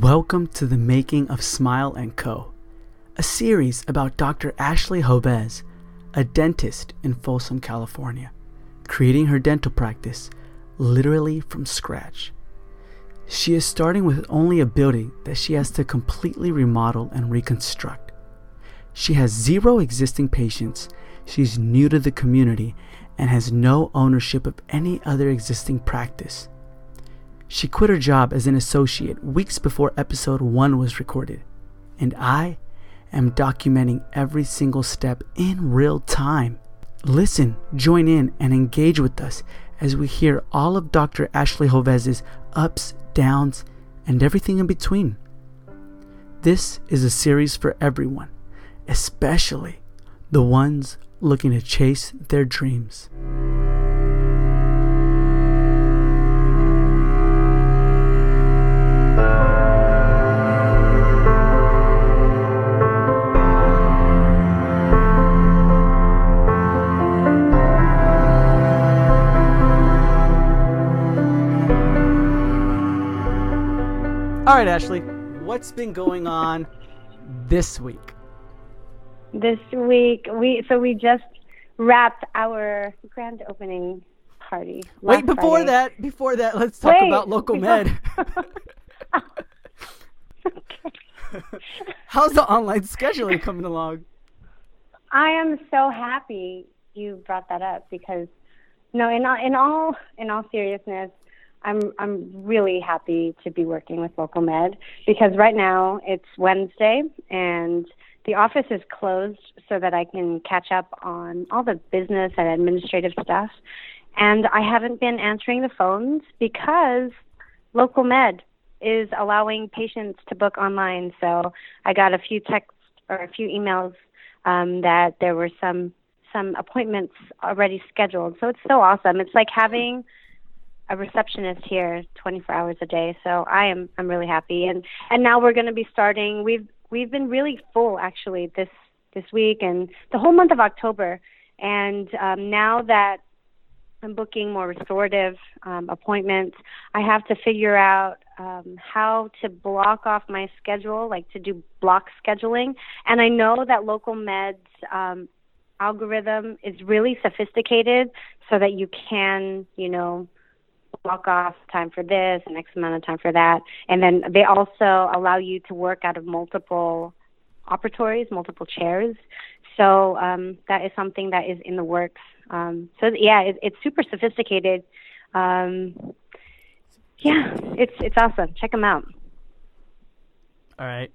Welcome to the making of Smile & Co., a series about Dr. Ashley Joves, a dentist in Folsom, California, creating her dental practice literally from scratch. She is starting with only a building that she has to completely remodel and reconstruct. She has zero existing patients, she's new to the community, and has no ownership of any other existing practice. She quit her job as an associate weeks before episode 1 was recorded, and I am documenting every single step in real time. Listen, join in, and engage with us as we hear all of Dr. Ashley Joves's ups, downs, and everything in between. This is a series for everyone, especially the ones looking to chase their dreams. All right, Ashley, what's been going on this week? This week, we so we just wrapped our grand opening party. Wait, before Friday. that, before that, let's talk Wait, about Local Med. How's the online scheduling coming along? I am so happy you brought that up because no, in all, in all in all seriousness, I'm I'm really happy to be working with Local Med because right now it's Wednesday and the office is closed so that I can catch up on all the business and administrative stuff. And I haven't been answering the phones because Local Med is allowing patients to book online. So I got a few texts or a few emails um, that there were some some appointments already scheduled. So it's so awesome. It's like having a receptionist here 24 hours a day. So I am I'm really happy. And and now we're going to be starting. We've we've been really full actually this this week and the whole month of October. And um, now that I'm booking more restorative um, appointments. I have to figure out um, how to block off my schedule, like to do block scheduling. And I know that Local Meds um, algorithm is really sophisticated, so that you can, you know, block off time for this and X amount of time for that. And then they also allow you to work out of multiple operatories, multiple chairs. So um, that is something that is in the works. Um, so yeah, it, it's super sophisticated. Um, yeah, it's it's awesome. Check them out. All right.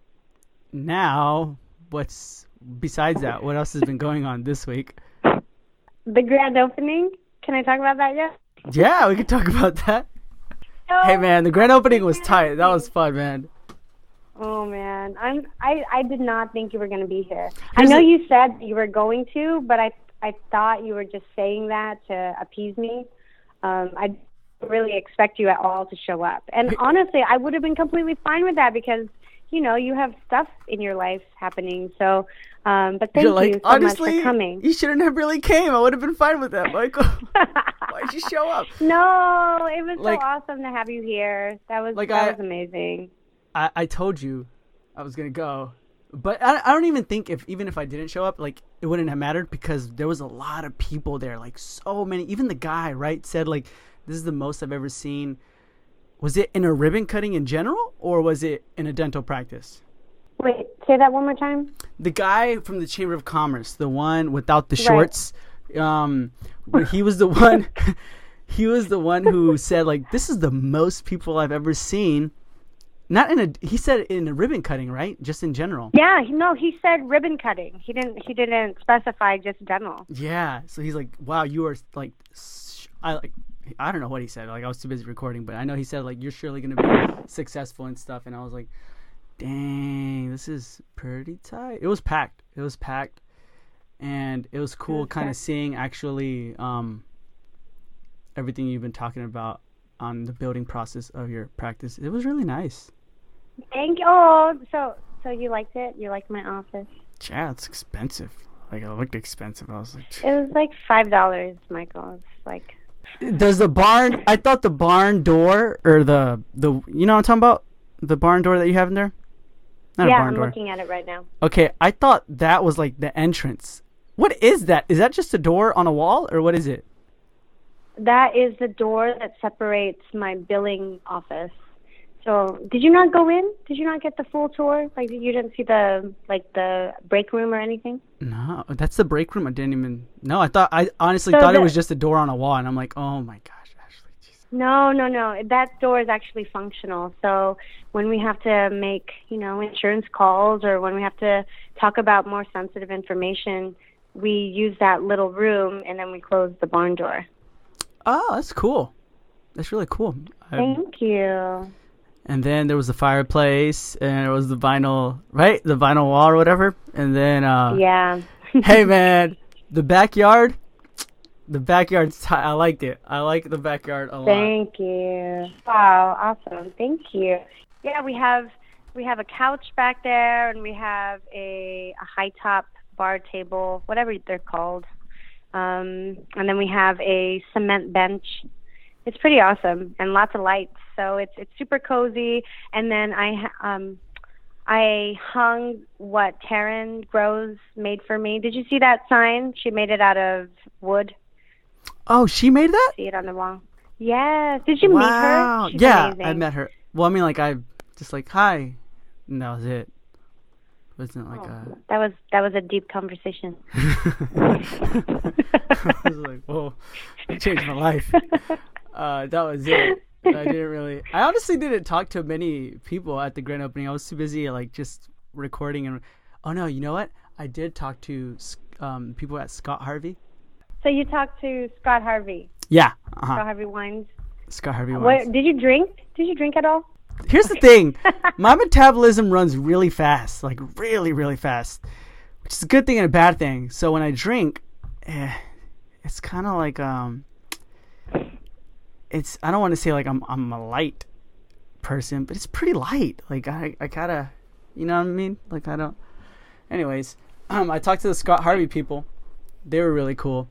Now, what's besides that? What else has been going on this week? The grand opening. Can I talk about that yet? Yeah, we could talk about that. Hey man, the grand opening was tight. That was fun, man. Oh man, I'm I I did not think you were going to be here. Here's I know you said you were going to, but I I thought you were just saying that to appease me. Um, I didn't really expect you at all to show up. And honestly, I would have been completely fine with that because you know you have stuff in your life happening. So, um, but thank You're like, you so honestly, much for coming. you shouldn't have really came. I would have been fine with that, Michael. Why'd you show up? no, it was Like- so awesome to have you here. That was Like, that I- was amazing. I, I told you I was gonna go, but I, I don't even think if even if I didn't show up, like it wouldn't have mattered because there was a lot of people there, like so many. Even the guy, right, said like this is the most I've ever seen. Was it in a ribbon cutting in general, or was it in a dental practice? Wait, say that one more time. The guy from the Chamber of Commerce, the one without the shorts, um, he was the one. he was the one who said like this is the most people I've ever seen. Not in a. He said in a ribbon cutting, right? Just in general. Yeah, no, he said ribbon cutting. He didn't. He didn't specify just dental. Yeah. So he's like, "Wow, you are like, sh- I like, I don't know what he said. Like I was too busy recording, but I know he said like you're surely gonna be successful and stuff. And I was like, dang, this is pretty tight. It was packed. It was packed, and it was cool, kind of seeing actually um everything you've been talking about on the building process of your practice. It was really nice. Thank you. Oh, so so you liked it? You liked my office? Yeah, it's expensive. Like it looked expensive. I was like, It was like five dollars, Michael. It's like Does the barn? I thought the barn door or the the you know what I'm talking about The barn door that you have in there? Not yeah, a barn I'm door. looking at it right now. Okay, I thought that was like the entrance. What is that? Is that just a door on a wall or what is it? That is the door that separates my billing office. So, did you not go in? Did you not get the full tour? Like, you didn't see the like the break room or anything? No, that's the break room. I didn't even. No, I thought. I honestly So thought it was just a door on a wall, and I'm like, oh my gosh, Ashley. jeez. No, no, no. That door is actually functional. So when we have to make, you know, insurance calls or when we have to talk about more sensitive information, we use that little room and then we close the barn door. Oh, that's cool. That's really cool. I- Thank you. And then there was the fireplace, and it was the vinyl, right? The vinyl wall or whatever. And then, uh, Yeah. hey man, the backyard. The backyard, I liked it. I like the backyard a lot. Thank you. Wow, awesome. Thank you. Yeah, we have we have a couch back there and we have a, a high top bar table, whatever they're called. Um, and then we have a cement bench. It's pretty awesome and lots of lights. So it's it's super cozy. And then I um I hung what Taryn Grows made for me. Did you see that sign? She made it out of wood. Oh, she made that? See it on the wall. Yes. Did you meet her? She's yeah, amazing. I met her. Well, I mean, like I just like hi, and that was it. Wasn't like a. That was that was a deep conversation. I was like, whoa, it changed my life. Uh, that was it. I didn't really. I honestly didn't talk to many people at the grand opening. I was too busy, like just recording and. Oh no, you know what? I did talk to um, people at Scott Harvey. So you talked to Scott Harvey, Yeah, Scott uh-huh. Harvey Wines. Scott Harvey. What Wines. did you drink? Did you drink at all? Here's the thing my metabolism runs really fast, like really, really fast, which is a good thing and a bad thing. So when I drink, eh, it's kind of like um, it's I don't want to say like I'm I'm a light person, but it's pretty light. Like I I gotta, you know what I mean? Like I don't. Anyways, um, I talked to the Scott Harvey people. They were really cool.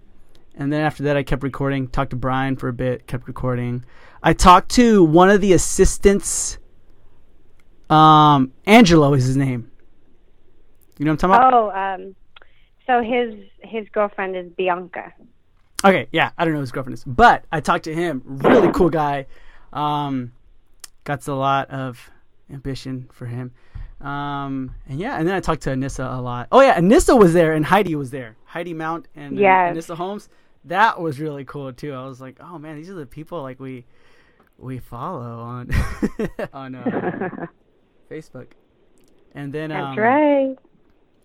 And then after that, I kept recording. Talked to Brian for a bit. Kept recording. I talked to one of the assistants. Um, Angelo is his name. You know what I'm talking about? Oh, um, so his his girlfriend is Bianca. Okay, yeah, I don't know who his girlfriend is, but I talked to him. Really cool guy. Um, got a lot of ambition for him. Um, and yeah, and then I talked to Anissa a lot. Oh yeah, Anissa was there and Heidi was there. Heidi Mount and Yes. Anissa Holmes. That was really cool too. I was like, oh man, these are the people like we we follow on on uh, Facebook. And then That's um, right.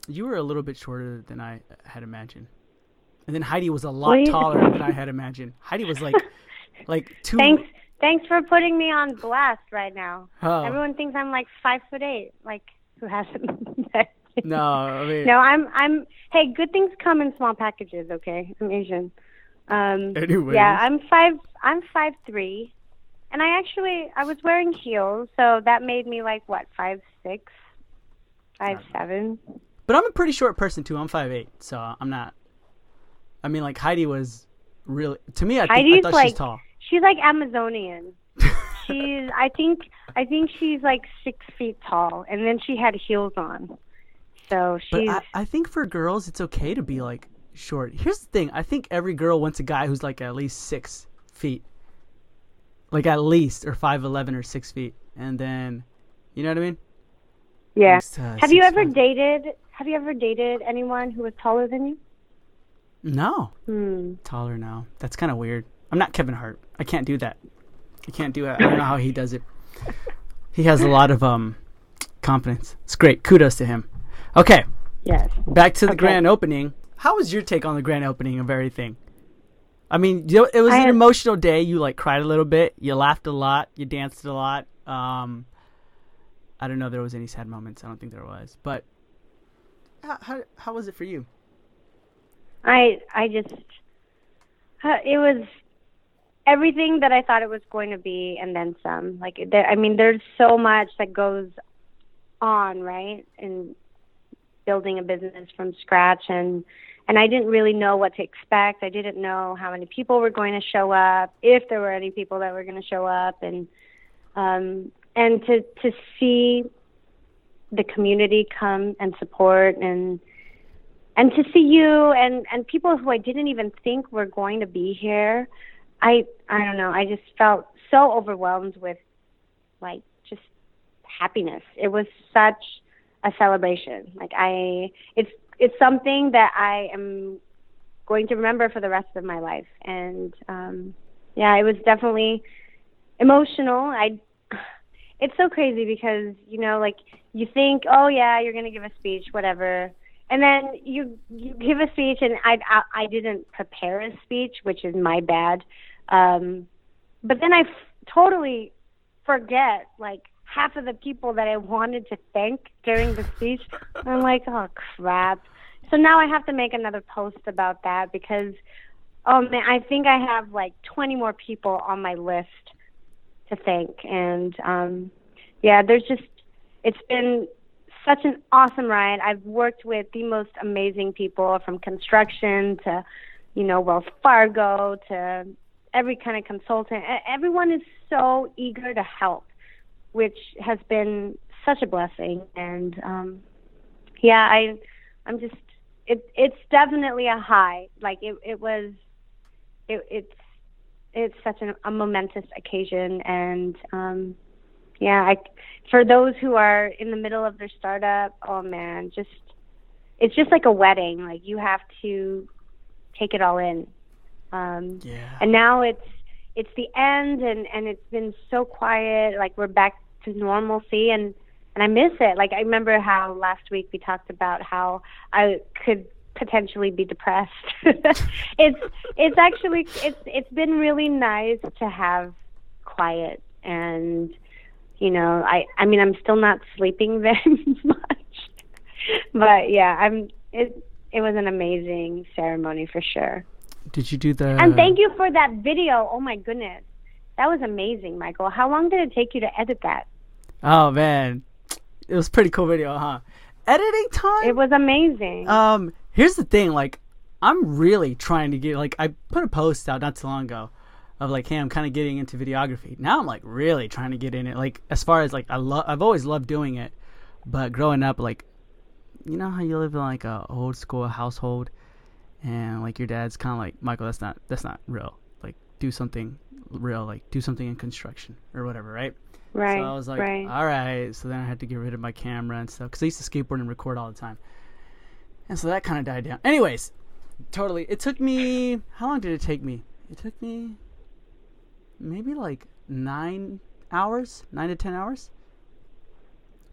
you were a little bit shorter than I had imagined. And then Heidi was a lot you- taller than I had imagined. Heidi was like like two Thanks, thanks for putting me on blast right now. Oh. Everyone thinks I'm like five foot eight. Like who hasn't? No, I mean No, I'm I'm. Hey, good things come in small packages. Okay, I'm Asian. Um, Anyways. yeah, I'm five. I'm five three, and I actually I was wearing heels, so that made me like what five six, five seven. But I'm a pretty short person too. I'm five eight, so I'm not I mean like Heidi was really to me I, think, I thought like she's tall. she's like Amazonian. she's I think I think she's like six feet tall, and then she had heels on. So But she's I, I think for girls it's okay to be like short. Here's the thing, I think every girl wants a guy who's like at least six feet. Like at least or five eleven or six feet. And then you know what I mean? yeah. least, uh, have you ever five. dated? Have you ever dated anyone who was taller than you? No. Hmm. taller now. That's kind of weird. I'm not Kevin Hart. I can't do that. I can't do it. I don't know how he does it. He has a lot of um confidence. It's great. Kudos to him. Okay, Yes. back to the Okay. grand opening. How was your take on the grand opening of everything? I mean, you know, it was I an had- emotional day. You like cried a little bit. You laughed a lot. You danced a lot. Um, I don't know if there was any sad moments. I don't think there was. But how how, how was it for you? I I just uh, it was everything that I thought it was going to be, and then some. Like there, I mean, there's so much that goes on, right? In building a business from scratch, and and I didn't really know what to expect. I didn't know how many people were going to show up, if there were any people that were going to show up, and um, and to to see the community come and support and and to see you and and people who I didn't even think were going to be here, I I don't know. I just felt so overwhelmed with like just happiness. It was such a celebration. Like I, it's it's something that I am going to remember for the rest of my life. And um, yeah, it was definitely emotional. I it's so crazy because you know like you think oh yeah you're going to give a speech whatever and then you you give a speech and I, I I didn't prepare a speech which is my bad. Um but then I f- totally forget like half of the people that I wanted to thank during the speech. I'm like oh crap. So now I have to make another post about that because oh man I think I have like 20 more people on my list to thank. And um, yeah, there's just it's been such an awesome ride. I've worked with the most amazing people from construction to you know Wells Fargo to every kind of consultant. Everyone is so eager to help, which has been such a blessing. And um, yeah, I I'm just it it's definitely a high. Like it it was it it's it's such an, a momentous occasion and um yeah i for those who are in the middle of their startup oh man just it's just like a wedding like you have to take it all in um Yeah. and now it's it's the end and and it's been so quiet like we're back to normalcy and and I miss it. Like I remember how last week we talked about how I could potentially be depressed. it's it's actually it's it's been really nice to have quiet and you know I I mean I'm still not sleeping very much, but yeah I'm it it was an amazing ceremony for sure. Did you do the? And thank you for that video. Oh my goodness. That was amazing, Michael. How long did it take you to edit that? Oh man, it was a pretty cool video, huh? Editing time. It was amazing. Um, here's the thing, like, I'm really trying to get like I put a post out not too long ago of like, hey, I'm kind of getting into videography. Now I'm like really trying to get in it. Like as far as like I love, I've always loved doing it, but growing up, like, you know how you live in like a old school household, and like your dad's kind of like Michael, that's not that's not real. Like do something real, like do something in construction or whatever, right? right. So I was like, right. all right. So then I had to get rid of my camera and stuff because I used to skateboard and record all the time. And so that kind of died down. Anyways, totally. It took me. How long did it take me? It took me maybe like nine hours, nine to ten hours.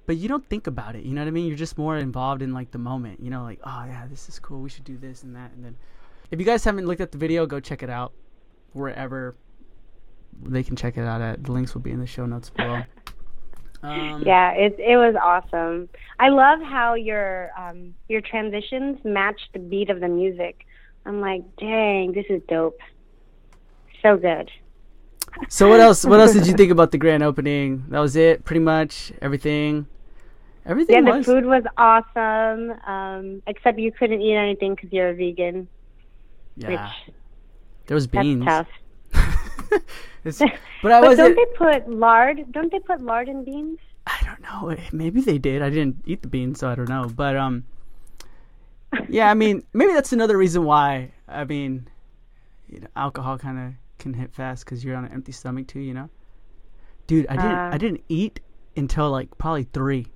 But you don't think about it. You know what I mean? You're just more involved in like the moment. You know, like, oh yeah, this is cool. We should do this and that. And then, if you guys haven't looked at the video, go check it out wherever they can check it out at. The links will be in the show notes below. Um, yeah, it it was awesome. I love how your um your transitions match the beat of the music. I'm like, dang, this is dope. So good. So what else? What else did you think about the grand opening? That was it, pretty much everything. Everything Yeah, the food was awesome. Um, except you couldn't eat anything because you're a vegan, yeah, which there was that's beans. tough. It's- but I was. don't they put lard? Don't they put lard in beans? I don't know. eh, Maybe they did. I didn't eat the beans, so I don't know. But um, yeah. I mean, maybe that's another reason why. I mean, you know, alcohol kind of can hit fast because you're on an empty stomach too. You know, dude. I didn't. Uh. I didn't eat until like probably three.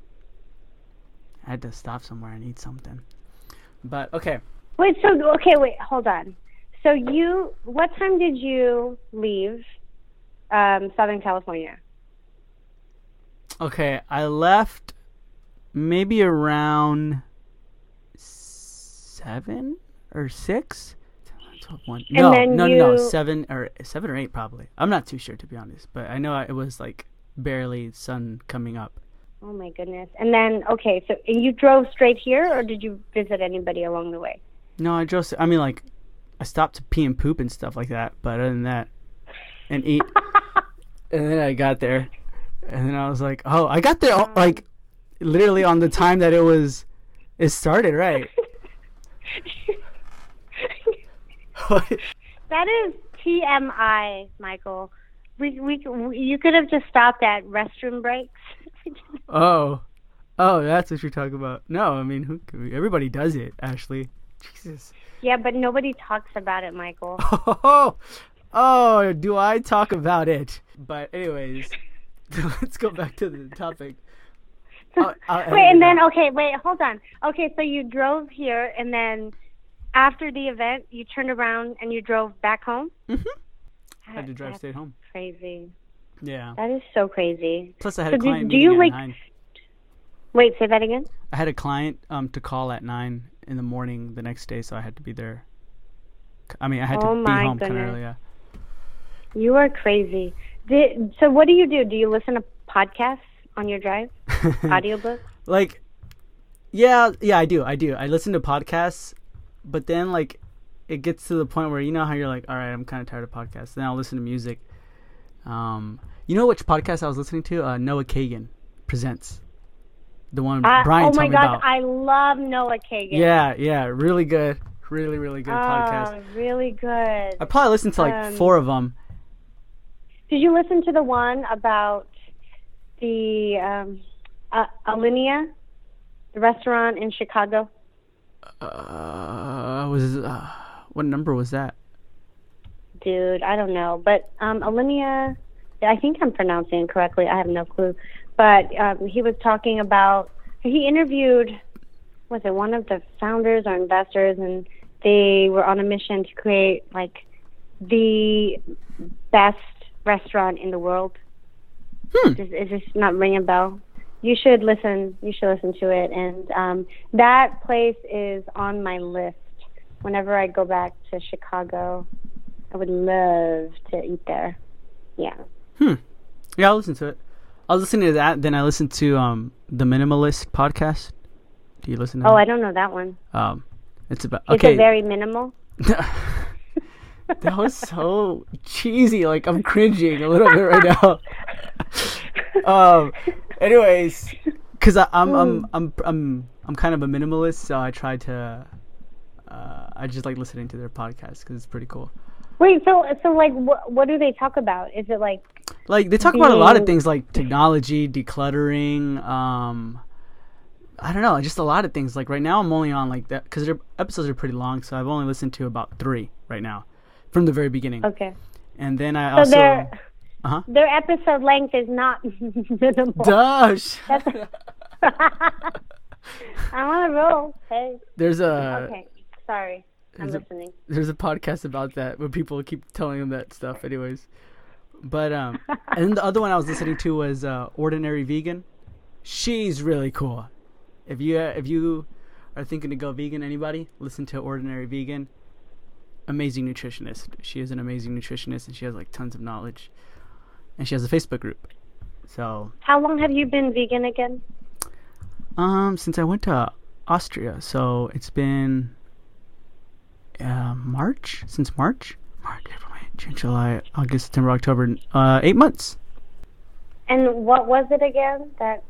I had to stop somewhere and eat something. But okay. Wait, so okay, wait, hold on. So you, what time did you leave um, Southern California? Okay, I left maybe around seven or six. 12, one. And No, no, no, no, seven or seven or eight probably. I'm not too sure to be honest, but I know it was like barely sun coming up. Oh my goodness! And then okay, so and you drove straight here, or did you visit anybody along the way? No, I just, I mean, like, I stopped to pee and poop and stuff like that, but other than that, and eat. and then I got there, and then I was like, oh, I got there, uh, like, literally on the time that it was, it started, right? That is TMI, Michael. we we you could have just stopped at restroom breaks. Oh, oh, that's what you're talking about. No, I mean, who, everybody does it. Ashley, Jesus. yeah, but nobody talks about it, Michael. Oh, oh, do I talk about it? But anyways, let's go back to the topic. I'll- I'll uh, uh, wait, and then okay, wait, hold on. Okay, so you drove here, and then after the event, you turned around and you drove back home. Mhm. I had to drive That's straight home. Crazy. Yeah. That is so crazy. Plus, I had So a do- client do meeting you, like- nine. Wait, say that again. I had a client um to call at nine in the morning the next day, so I had to be there. I mean, I had Oh to be home kind of early. Yeah. You are crazy. Did, so what do you do? Do you listen to podcasts on your drive? Audiobooks? like yeah yeah i do i do i listen to podcasts but then like it gets to the point where you know how you're like all right i'm kind of tired of podcasts. Then i'll listen to music. Um you know which podcast i was listening to? Uh Noah Kagan presents. The one Uh, brian oh my gosh, about. I love Noah Kagan. yeah yeah really good really really good Oh, podcast. really good. i probably listened to like Um, four of them Did you listen to the one about the um, uh, Alinea, the restaurant in Chicago? Uh was uh, what number was that Dude, I don't know, but um, Alinea, I think I'm pronouncing it correctly. I have no clue, but um, he was talking about. He interviewed, was it one of the founders or investors, and they were on a mission to create like the best restaurant in the world. Hmm. Is, is this not ringing a bell? You should listen. You should listen to it, and um, that place is on my list. Whenever I go back to Chicago, I would love to eat there. Yeah. Hmm. Yeah, I'll listen to it. I was listening to that, then I listened to um the Minimalist podcast. Do you listen to Oh, that? I don't know that one. Um it's about Is okay. it very minimal? that was so cheesy. Like I'm cringing a little bit right now. um anyways, I I'm, I'm I'm I'm I'm kind of a minimalist, so I try to uh, I just like listening to their podcast cuz it's pretty cool. Wait, so so like, what what do they talk about? Is it like Like they talk about a lot of things like technology, decluttering, um I don't know, just a lot of things. Like right now I'm only on like that cuz their episodes are pretty long, so I've only listened to about 3 right now from the very beginning. okay? And then I So also their Uh-huh. their episode length is not minimal. Dosh. I'm on a roll. Hey. there's a Okay. Sorry. I'm it- listening. there's a podcast about that where people keep telling them that stuff anyways. But um and the other one I was listening to was uh Ordinary Vegan. She's really cool. If you uh, if you are thinking to go vegan anybody, listen to Ordinary Vegan. Amazing nutritionist. She is an amazing nutritionist and she has like tons of knowledge. And she has a Facebook group. So, How long have you been vegan again? um since I went to Austria, so it's been uh, March since March, March, April, May, June, July, August, September, October, uh, eight months. And what was it again? That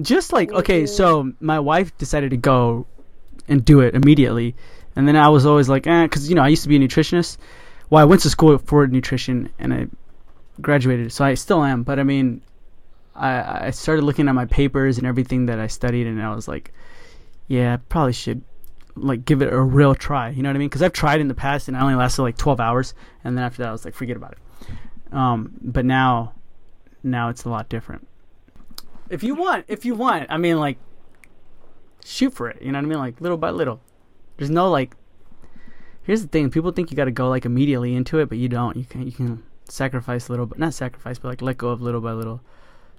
Just like okay, so my wife decided to go and do it immediately, and then I was always like, eh, because you know I used to be a nutritionist. Well, I went to school for nutrition and I graduated, so I still am. But I mean, I I started looking at my papers and everything that I studied, and I was like, yeah, probably should like give it a real try. You know what I mean? Because I've tried in the past and I only lasted like 12 hours, and then after that I was like, forget about it. Um, but now, now it's a lot different. If you want, if you want, I mean, like, shoot for it. You know what I mean? Like little by little. There's no like. Here's the thing: people think you got to go like immediately into it, but you don't. You can you can sacrifice a little, but not sacrifice, but like let go of little by little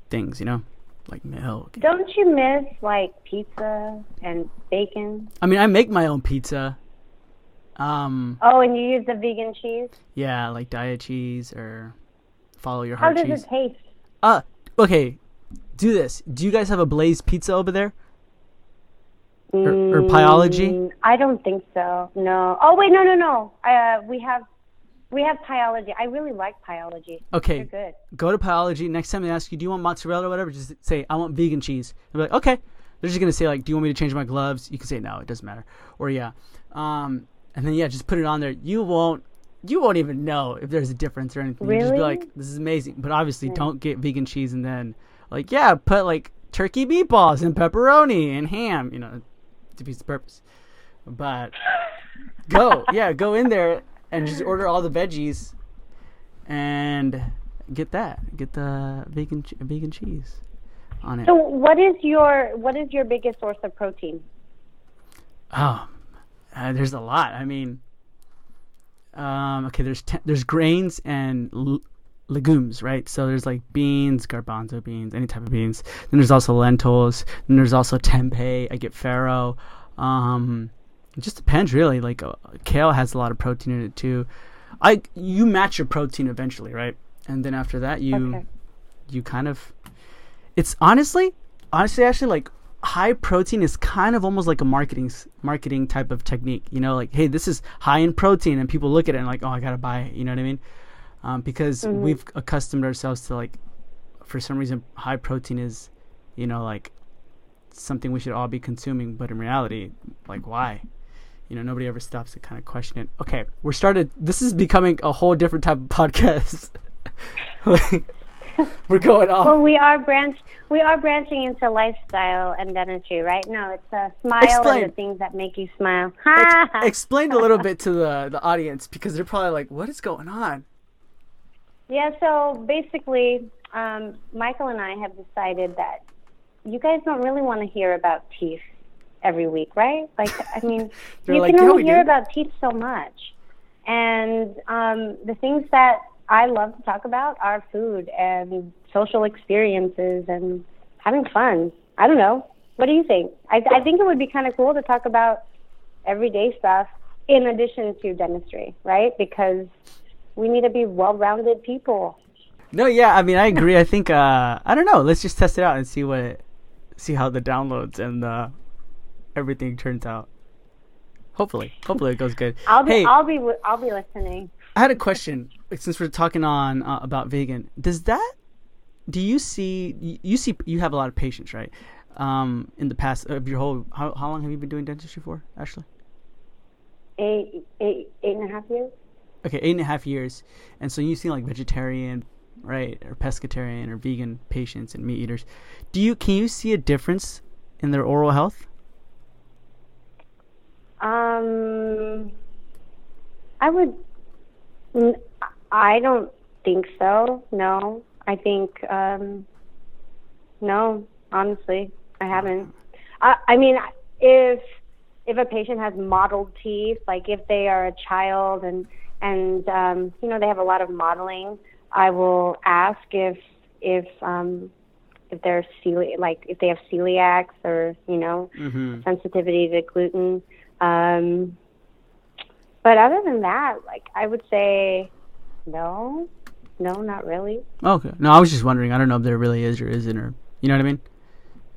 things. You know, like milk. don't you miss like pizza and bacon? I mean, I make my own pizza. Um, Oh, and you use the vegan cheese. yeah, like diet cheese or follow your heart. How does cheese. it taste? Uh, okay. Do this. Do you guys have a Blaze pizza over there? Or, or Pieology? Mm, I don't think so. No. Oh wait, no, no, no. Uh, we have we have Pieology. I really like Pieology. Okay. They're good. Go to Pieology. Next time they ask you, do you want mozzarella or whatever, just say, I want vegan cheese. They'll be like, okay. They're just going to say, like, do you want me to change my gloves? You can say, no, it doesn't matter. Or, yeah. Um, and then, yeah, just put it on there. You won't you won't even know if there's a difference or anything. Really? You just be like, this is amazing. But obviously, don't get vegan cheese and then like, yeah, put like turkey meatballs and pepperoni and ham. You know, defeats the purpose. But go, yeah, go in there and just order all the veggies and get that. Get the vegan vegan cheese on it. So, what is your what is your biggest source of protein? Oh, uh, there's a lot. I mean, um, okay, there's te- there's grains and l- legumes, right? So there's like beans, garbanzo beans, any type of beans. Then there's also lentils. Then there's also tempeh. I get farro. Um, it just depends, really. Like uh, kale has a lot of protein in it too. I you match your protein eventually, right? And then after that, you Okay. you kind of it's honestly honestly actually like high protein is kind of almost like a marketing marketing type of technique you know like hey this is high in protein and people look at it and like oh i gotta buy it you know what i mean um, because we've accustomed ourselves to like for some reason high protein is you know like something we should all be consuming but in reality like why you know nobody ever stops to kind of question it okay we're started this is becoming a whole different type of podcast Like, we're going off Well, we are branch we are branching into lifestyle and dentistry, right? No, it's a smile Explain. and the things that make you smile. Ex- explain a little bit to the the audience because they're probably like, "What is going on?" Yeah, so basically, um, Michael and I have decided that you guys don't really want to hear about teeth every week, right? Like, I mean, you like, can "Yeah, only hear do." about teeth so much. And um, the things that I love to talk about are food and social experiences and having fun. I don't know. What do you think? I, I think it would be kind of cool to talk about everyday stuff in addition to dentistry, right? Because we need to be well-rounded people. No, yeah, I mean, I agree. I think uh, I don't know. Let's just test it out and see what, see how the downloads and uh, everything turns out. Hopefully, hopefully it goes good. I'll be hey, I'll be I'll be listening. I had a question. Since we're talking on uh, about vegan, does that? Do you see? you- see? You have a lot of patients, right? Um, in the past of your whole, how how long have you been doing dentistry for, Ashley? Eight eight eight and a half years. okay, eight and a half years, and so you see like vegetarian, right, or pescatarian or vegan patients and meat eaters. Do you can you see a difference in their oral health? Um, I would. I don't think so. No, I think um, no. Honestly, I haven't. I, I mean, if if a patient has mottled teeth, like if they are a child and and um, you know they have a lot of modeling, I will ask if if um, if they're celi- like if they have celiacs or you know Mm-hmm. sensitivity to gluten. Um, but other than that, like I would say, no, no, not really. Okay, no, I was just wondering. I don't know if there really is or isn't, or you know what I mean.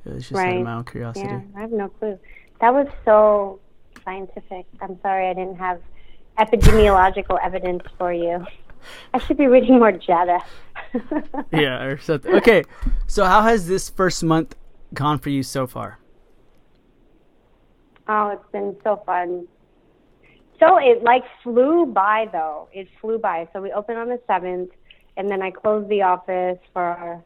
It's just out of my own curiosity. Yeah, I have no clue. That was so scientific. I'm sorry I didn't have epidemiological evidence for you. I should be reading more JADA. yeah, or something. Okay, so how has this first month gone for you so far? Oh, it's been so fun. So it like flew by though. It flew by. So we opened on the seventh, and then I closed the office for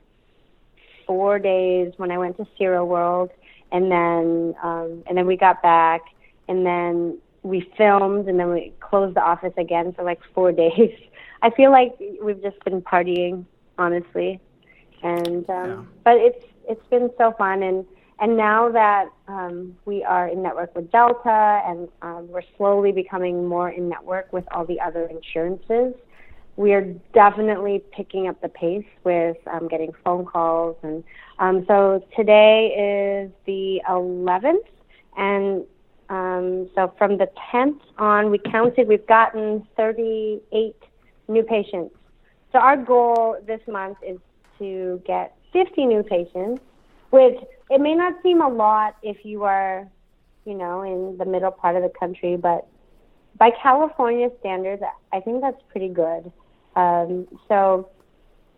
four days when I went to Zero World, and then um, and then we got back, and then we filmed, and then we closed the office again for like four days. I feel like we've just been partying, honestly, and um, Yeah. but it's it's been so fun and and now that um, we are in network with Delta and um, we're slowly becoming more in network with all the other insurances, we are definitely picking up the pace with um, getting phone calls. And um, so today is the 11th, and um, so from the 10th on, we counted, we've gotten 38 new patients. So our goal this month is to get 50 new patients, which it may not seem a lot if you are, you know, in the middle part of the country, but by California standards, I think that's pretty good. Um, so,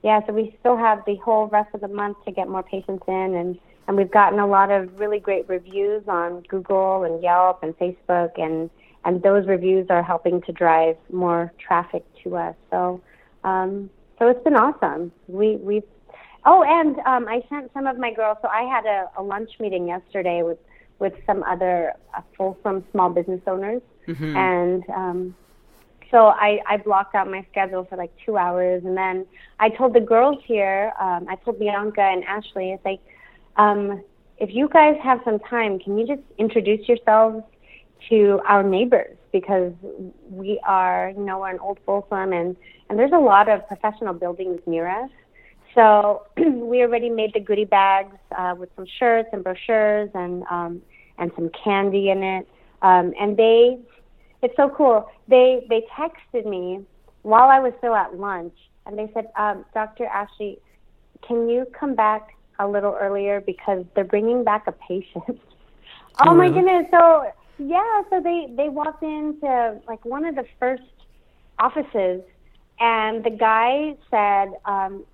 yeah, so we still have the whole rest of the month to get more patients in, and, and we've gotten a lot of really great reviews on Google and Yelp and Facebook, and and those reviews are helping to drive more traffic to us. So, um, so it's been awesome. We we oh, and um, I sent some of my girls. So I had a, a lunch meeting yesterday with with some other uh, Folsom small business owners, Mhm. and um, so I, I blocked out my schedule for like two hours, and then I told the girls here, um, I told Bianca and Ashley, it's like, um, if you guys have some time, can you just introduce yourselves to our neighbors because we are, you know, we're in Old Folsom, and and there's a lot of professional buildings near us. So we already made the goodie bags uh, with some shirts and brochures and um, and some candy in it. Um, and they, it's so cool. They they texted me while I was still at lunch, and they said, um, Dr. Ashley, can you come back a little earlier because they're bringing back a patient. oh Oh, my goodness! So yeah, so they they walked into like one of the first offices, and the guy said, um,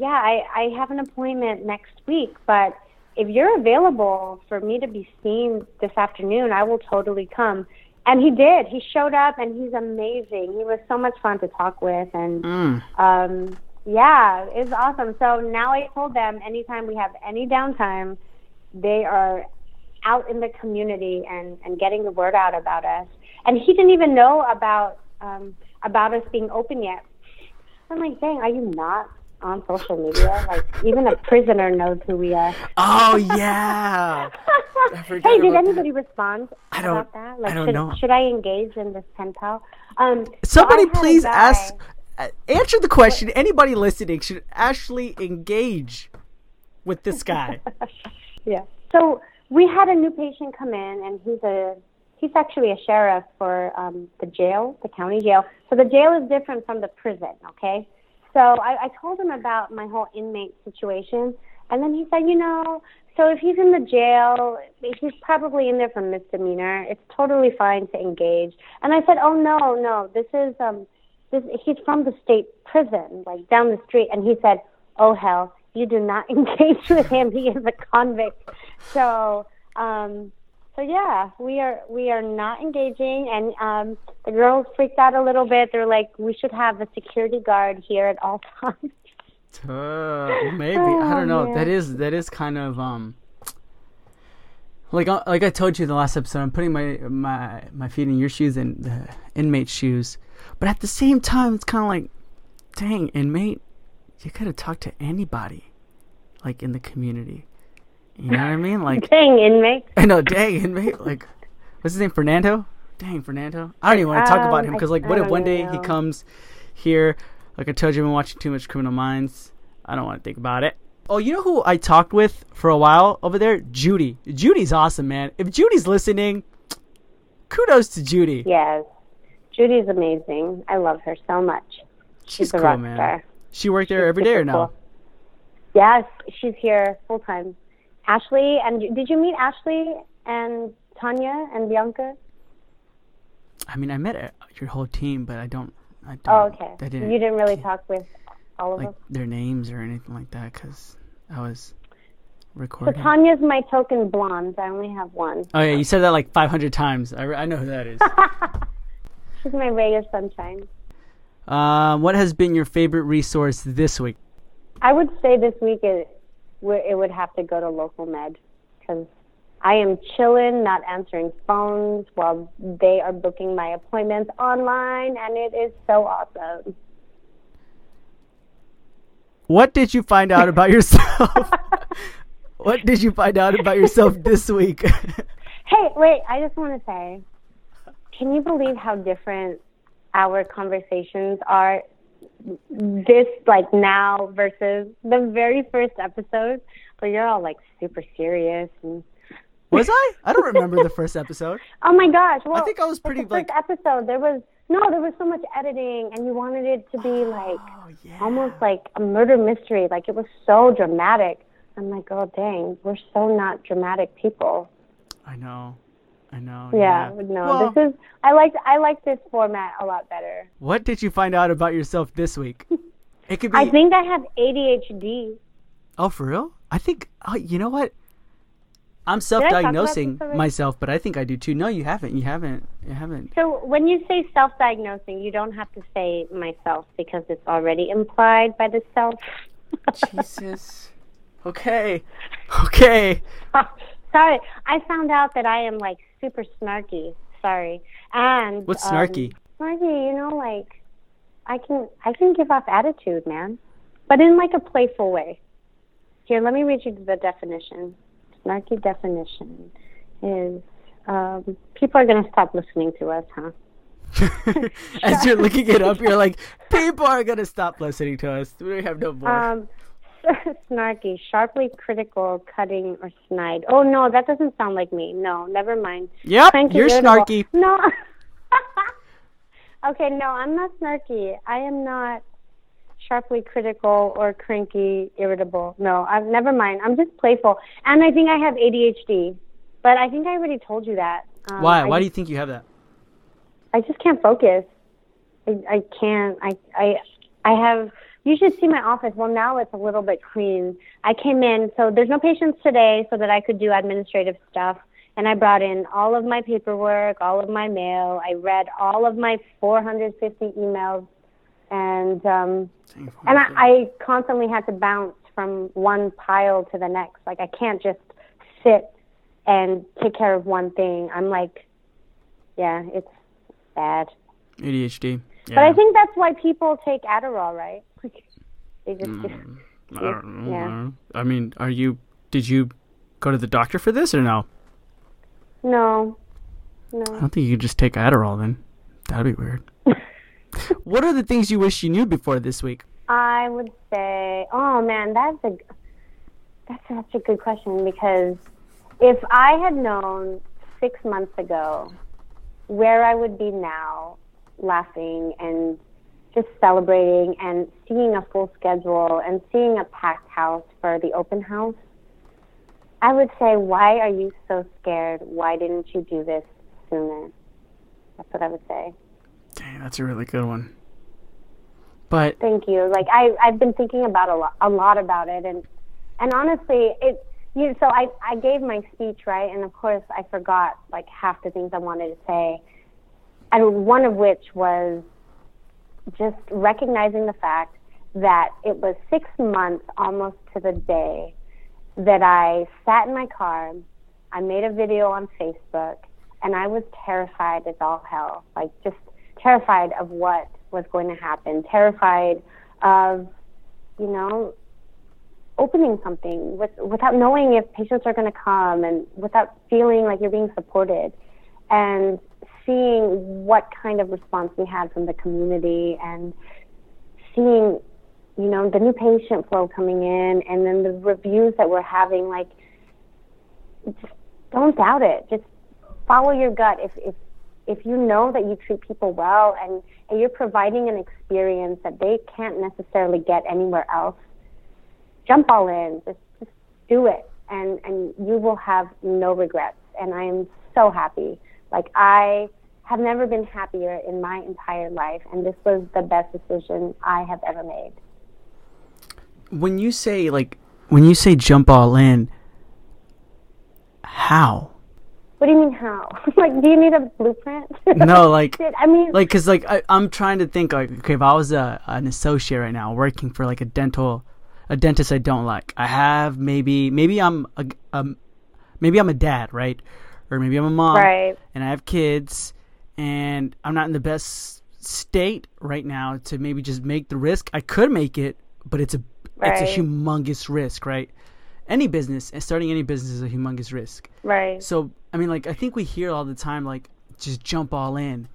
"Yeah, I I have an appointment next week, but if you're available for me to be seen this afternoon, I will totally come." And he did. He showed up, and he's amazing. He was so much fun to talk with, and Mm. um, yeah, it's awesome. So now I told them anytime we have any downtime, they are out in the community and, and getting the word out about us. And he didn't even know about um, about us being open yet. I'm like, dang, are you not on social media? Like even a prisoner knows who we are. Oh yeah. hey, did anybody respond I don't- about that? Like, I don't should, know. should I engage in this pen pal? Um, Somebody a please ask uh, answer the question. Anybody listening should actually engage with this guy? Yeah. So we had a new patient come in, and he's a he's actually a sheriff for um, the jail, the county jail. So the jail is different from the prison. Okay. So I, I told him about my whole inmate situation, and then he said, you know, so if he's in the jail, he's probably in there for misdemeanor. It's totally fine to engage. And I said, oh no, no, this is um, this he's from the state prison, like down the street. And he said, oh hell, you do not engage with him. He is a convict. So, um, so yeah, we are we are not engaging, and um, the girls freaked out a little bit. They're like, we should have a security guard here at all times. Uh, maybe I don't know. Oh, That man. is that is kind of um. Like uh, like I told you in the last episode, I'm putting my my my feet in your shoes and the inmate shoes, but at the same time, it's kind of like, dang, inmate, you gotta talk to anybody, like in the community. You know what I mean? Like Dang inmate. I know, dang inmate. Like, what's his name? Fernando. Dang, Fernando. I don't even want to talk about Um, him because, like, what if one day even he comes here? Like I told you, I've been watching too much Criminal Minds. I don't want to think about it. Oh, you know who I talked with for a while over there? Judy. Judy's awesome, man. If Judy's listening, kudos to Judy. Yes, Judy's amazing. I love her so much. She's a cool, rock man. star. She worked there She's every day or no? cool. Yes, she's here full time. Ashley and did you meet Ashley and Tanya and Bianca? I mean, I met uh, your whole team, but I don't. I don't. Oh, okay. I didn't. you didn't really talk with all of like them. their names or anything like that because I was recording. So. Tanya's my token blonde. I only have one. Oh yeah, you said that like 500 times. I, I know who that is. She's my ray of sunshine. um, what has been your favorite resource this week? I would say this week it where it would have to go to Local Med because I am chilling, not answering phones while they are booking my appointments online, and it is so awesome. What did you find out about yourself? what did you find out about yourself this week? Hey, wait, I just want to say, can you believe how different our conversations are this like now versus the very first episode where you're all like super serious and was I? I don't remember the first episode. Oh my gosh! Well, I think I was pretty the first like. episode there was no, there was so much editing, and you wanted it to be oh, like Oh yeah. almost like a murder mystery. Like it was so dramatic. I'm like, oh dang, we're so not dramatic people. I know. I know. Yeah, Yeah. no, Well, this is I like I like this format a lot better. What did you find out about yourself this week? It could be. I think I have ADHD. Oh, for real? I think. Oh, you know what? I'm self-diagnosing myself, but I think I do too. No, you haven't. You haven't. You haven't. So when you say self-diagnosing, you don't have to say myself because it's already implied by the self. Jesus. Okay. Okay. Sorry, I found out that I am like super snarky. Sorry, and What's um, snarky? snarky, you know, like I can I can give off attitude, man, but in like a playful way. Here, let me read you the definition. Snarky definition is um, people are gonna stop listening to us, huh? As you're looking it up, you're like, people are gonna stop listening to us. We have no more. Um, snarky, sharply critical, cutting, or snide. Oh no, that doesn't sound like me. No, never mind. yep, Cranky, you're irritable. snarky. No. okay, no, I'm not snarky. I am not sharply critical or cranky, irritable. No, I'm never mind. I'm just playful, and I think I have ADHD. But I think I already told you that. Um, Why? I Why do you think you have that? I just can't focus. I, I can't. I, I, I have. You should see my office. Well, now it's a little bit clean. I came in, so there's no patients today, so that I could do administrative stuff. And I brought in all of my paperwork, all of my mail. I read all of my 450 emails, and um, and I, I constantly had to bounce from one pile to the next. Like I can't just sit and take care of one thing. I'm like, yeah, it's bad. ADHD. Yeah. But I think that's why people take Adderall, right? They just Mm. I don't know. yeah. I mean, are you? Did you go to the doctor for this or no? no, no. I don't think you could just take Adderall then. That'd be weird. what are the things you wish you knew before this week? I would say, oh man, that's a that's such a good question because if I had known six months ago where I would be now, laughing and just celebrating and seeing a full schedule and seeing a packed house for the open house, I would say, why are you so scared? Why didn't you do this sooner? That's what I would say. Dang, that's a really good one. But Thank you. Like I, I've been thinking about a lot, a lot about it, and and honestly, it. You, so I, I gave my speech right, and of course I forgot like half the things I wanted to say, and one of which was just recognizing the fact that it was six months almost to the day that I sat in my car, I made a video on Facebook, and I was terrified as all hell, like just terrified of what was going to happen, terrified of, you know, opening something with, without knowing if patients are going to come and without feeling like you're being supported. And seeing what kind of response we had from the community and seeing you know the new patient flow coming in and then the reviews that we're having like just don't doubt it. Just follow your gut. If if if you know that you treat people well and, and you're providing an experience that they can't necessarily get anywhere else jump all in. Just just do it. And and you will have no regrets. And i am so happy. Like i have never been happier in my entire life and this was the best decision i have ever made. When you say like when you say jump all in, how? what do you mean how? Like do you need a blueprint? No, like i mean like because like I, i'm trying to think like okay if i was a, an associate right now working for like a dental a dentist i don't like i have maybe maybe i'm a um maybe i'm a dad right? Or maybe i'm a mom. Right. And i have kids and i'm not in the best state right now to maybe just make the risk i could make it but it's a it's a humongous risk right any business and starting any business is a humongous risk right so I mean, like I think we hear all the time, like just jump all in,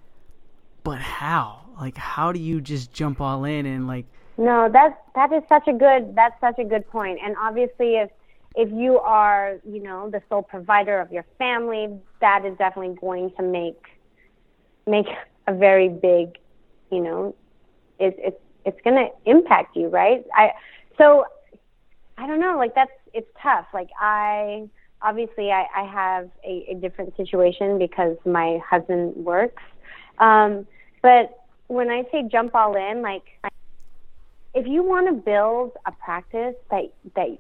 but how? Like, how do you just jump all in and like? No, that that is such a good that's such a good point. And obviously, if if you are you know the sole provider of your family, that is definitely going to make make a very big, you know, it, it's it's going to impact you, right? I so I don't know, like that's it's tough. Like I obviously I, I have a, a different situation because my husband works, um, but when I say jump all in, like if you want to build a practice that that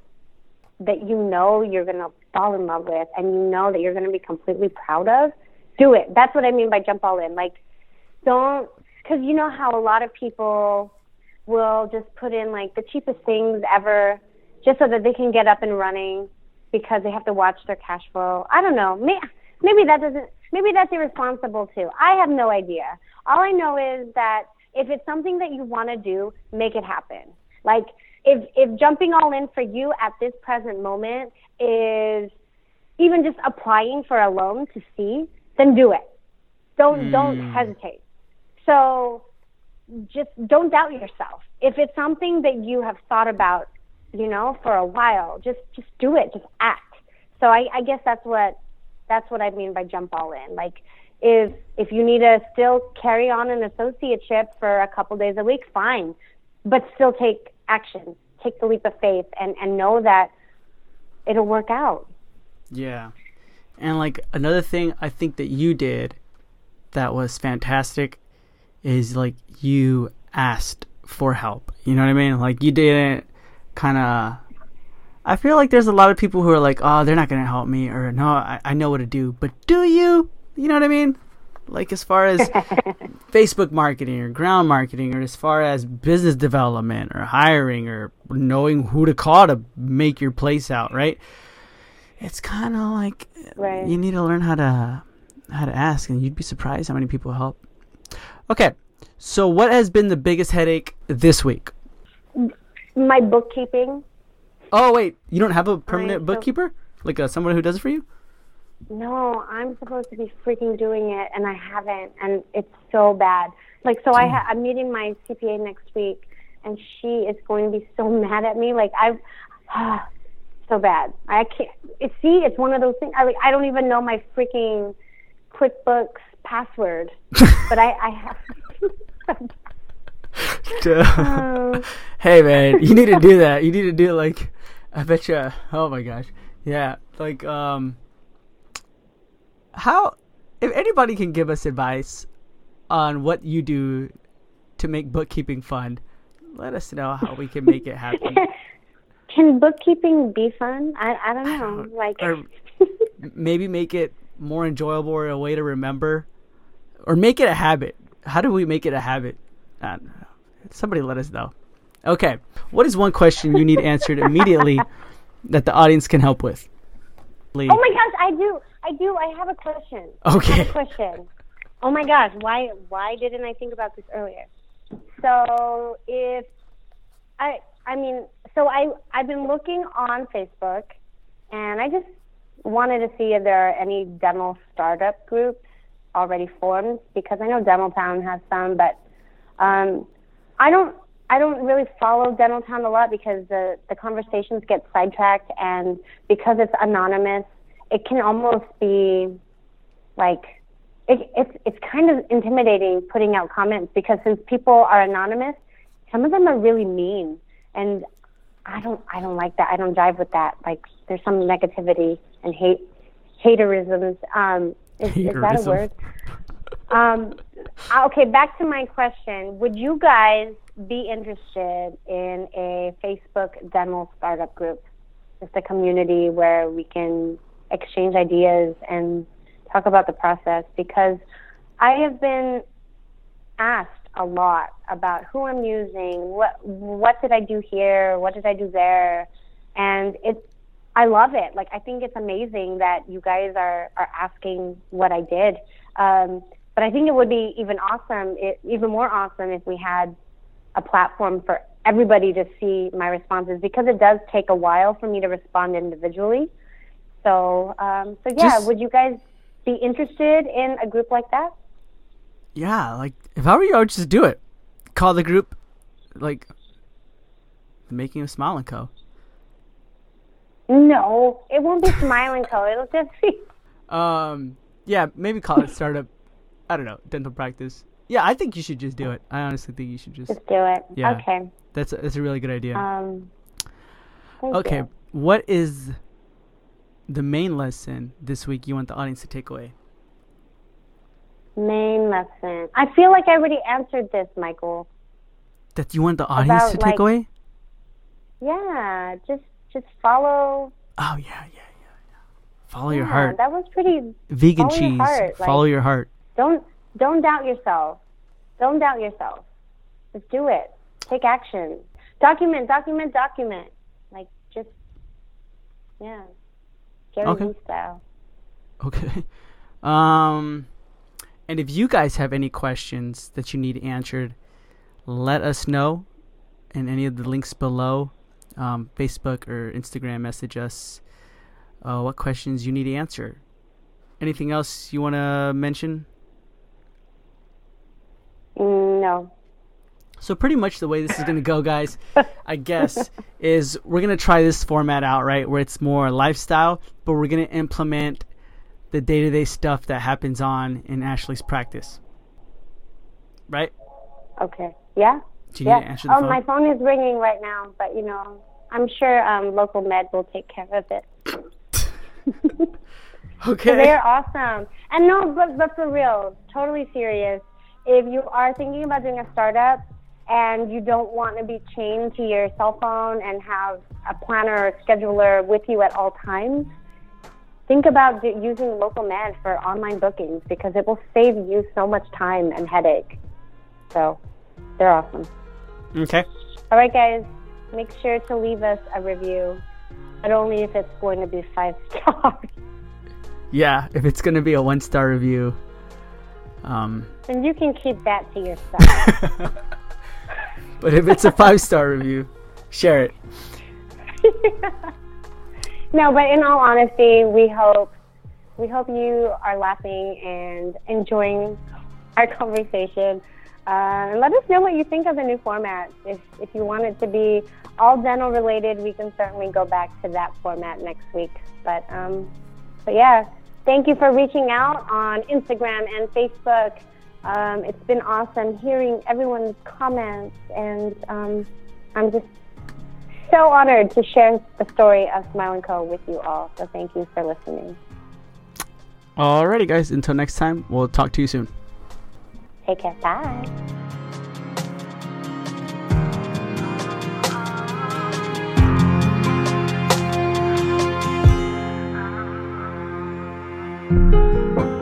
that you know you're going to fall in love with and you know that you're going to be completely proud of, do it. That's what I mean by jump all in. Like, don't, because you know how a lot of people will just put in like the cheapest things ever just so that they can get up and running because they have to watch their cash flow. I don't know. Maybe, maybe that doesn't, maybe that's irresponsible too. I have no idea. All I know is that if it's something that you want to do, make it happen. Like, if if jumping all in for you at this present moment is even just applying for a loan to see, then do it. Don't mm. don't hesitate. So just don't doubt yourself. If it's something that you have thought about, you know, for a while, just just do it. Just act. So I, I guess that's what that's what I mean by jump all in. Like if if you need to still carry on an associateship for a couple days a week, fine, but still take action. Take the leap of faith and, and know that it'll work out. Yeah. And like another thing I think that you did that was fantastic is like you asked for help. You know what I mean? Like you didn't kind of. I feel like there's a lot of people who are like, oh, they're not going to help me, or no, I, I know what to do. But do you? You know what I mean? like as far as Facebook marketing or ground marketing or as far as business development or hiring or knowing who to call to make your place out, right? It's kind of like right. you need to learn how to how to ask and you'd be surprised how many people help. Okay. So what has been the biggest headache this week? My bookkeeping. Oh wait, you don't have a permanent bookkeeper? Like a, uh, someone who does it for you? no, I'm supposed to be freaking doing it and I haven't and it's so bad. Like so I ha- I'm meeting my CPA next week and she is going to be so mad at me like I've so bad. I can't it, see it's one of those things I like I don't even know my freaking QuickBooks password. but I I have um, hey man, you need to do that. You need to do like I bet you oh my gosh. Yeah, like um how if anybody can give us advice on what you do to make bookkeeping fun, let us know how we can make it happen. Can bookkeeping be fun? I I don't know. Like maybe make it more enjoyable or a way to remember or make it a habit. How do we make it a habit? Somebody let us know. Okay. What is one question you need answered immediately that the audience can help with? Oh my gosh, I do. I do. I have a question. Okay. I have a question. Oh my gosh, why why didn't I think about this earlier? So if I I mean, so I I've been looking on Facebook and I just wanted to see if there are any dental startup groups already formed because I know Dental Town has some, but um, I don't I don't really follow Dental Town a lot because the the conversations get sidetracked and because it's anonymous it can almost be like it, it's it's kind of intimidating putting out comments because since people are anonymous, some of them are really mean, and I don't I don't like that. I don't jive with that. Like there's some negativity and hate haterisms. Um, is, is that a word? Um, uh, okay, back to my question. Would you guys be interested in a Facebook dental startup group? Just a community where we can exchange ideas and talk about the process because I have been asked a lot about who I'm using, what what did I do here, what did I do there, and it's I love it. Like I think it's amazing that you guys are are asking what I did. Um, but I think it would be even awesome, it, even more awesome if we had a platform for everybody to see my responses because it does take a while for me to respond individually. So, um, so yeah, just, would you guys be interested in a group like that? Yeah, like if I were you, I would just do it. Call the group, like, the Making of Smile and Co. No, it won't be Smile and Co. It'll just be. Um. Yeah, maybe call it startup. I don't know dental practice. Yeah, I think you should just do it. I honestly think you should just just do it. Yeah. Okay. That's a, that's a really good idea. Um. Okay, you. what is the main lesson this week you want the audience to take away? Main lesson. I feel like I already answered this, Michael. That you want the audience About, to take like, away? Yeah, just just follow. Oh yeah, yeah, yeah, yeah. Follow your Yeah, heart. That was pretty. Vegan follow your cheese. heart, like- follow your heart. Don't don't doubt yourself. Don't doubt yourself. Just do it. Take action. Document, document, document. Like just yeah. Gary Okay. Style. Okay. Um, and if you guys have any questions that you need answered, let us know in any of the links below. Um, Facebook or Instagram, message us uh, what questions you need answered. Anything else you want to mention? Mm, no. So pretty much the way this is gonna go, guys, I guess, is we're gonna try this format out, right? Where it's more lifestyle, but we're gonna implement the day-to-day stuff that happens on in Ashley's practice, right? Okay. Yeah. Do you yeah. need to answer the oh, phone? my phone is ringing right now, but you know, I'm sure um, local med will take care of it. Okay. They're awesome. And no, but, but for real, totally serious. If you are thinking about doing a startup and you don't want to be chained to your cell phone and have a planner or scheduler with you at all times, think about d- using Local Med for online bookings because it will save you so much time and headache. So they're awesome. Okay. All right, guys, make sure to leave us a review, but only if it's going to be five stars. Yeah, if it's gonna be a one-star review, um, then you can keep that to yourself. but if it's a five-star review, share it. no, but in all honesty, we hope we hope you are laughing and enjoying our conversation. Uh, and let us know what you think of the new format. If if you want it to be all dental related, we can certainly go back to that format next week. But um, but yeah, thank you for reaching out on Instagram and Facebook. Um, it's been awesome hearing everyone's comments, and um, I'm just so honored to share the story of Smile and Co. with you all. So thank you for listening. Alrighty, guys. Until next time, we'll talk to you soon. Take care. Bye. Thank